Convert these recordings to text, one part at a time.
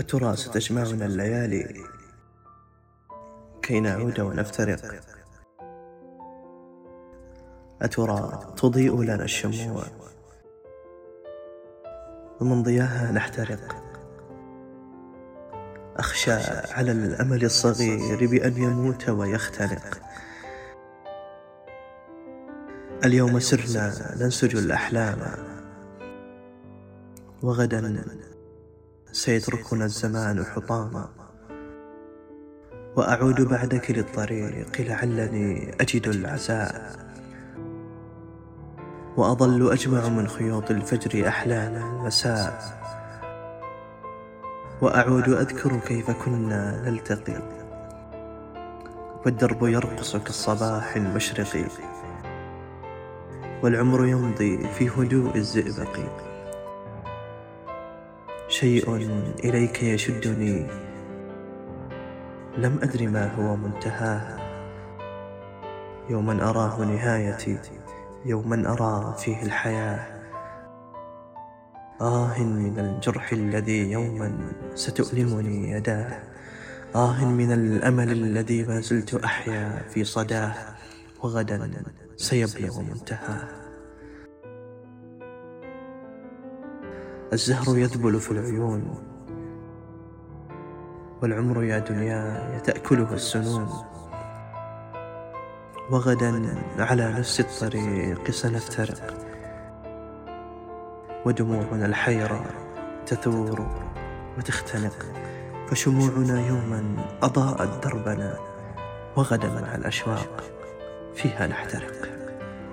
أترى ستجمعنا الليالي كي نعود ونفترق. أترى تضيء لنا الشموع. ومن ضياها نحترق. أخشى على الأمل الصغير بأن يموت ويختنق. اليوم سرنا ننسج الأحلام. وغدا سيتركنا الزمان حطاما. وأعود بعدك للطريق لعلني أجد العزاء. وأظل أجمع من خيوط الفجر أحلام المساء. وأعود أذكر كيف كنا نلتقي. والدرب يرقص كالصباح المشرق. والعمر يمضي في هدوء الزئبق. شيء إليك يشدني. لم أدر ما هو منتهاه يوما أراه نهايتي يوما أرى فيه الحياة. آه من الجرح الذي يوما ستؤلمني يداه. آه من الأمل الذي ما زلت أحيا في صداه. وغدا سيبلغ منتهاه. الزهر يذبل في العيون والعمر يا دنيا تأكله السنون. وغدا على نفس الطريق سنفترق ودموعنا الحيرة تثور وتختنق. فشموعنا يوما أضاءت دربنا وغدا مع الأشواق فيها نحترق.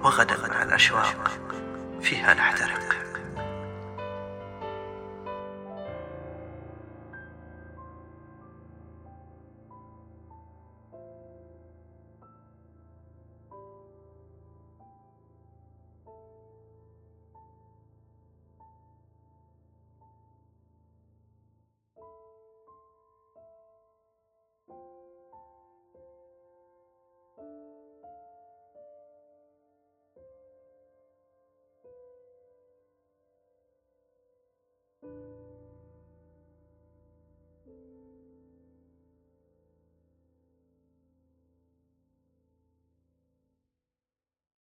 وغدا مع الأشواق فيها نحترق.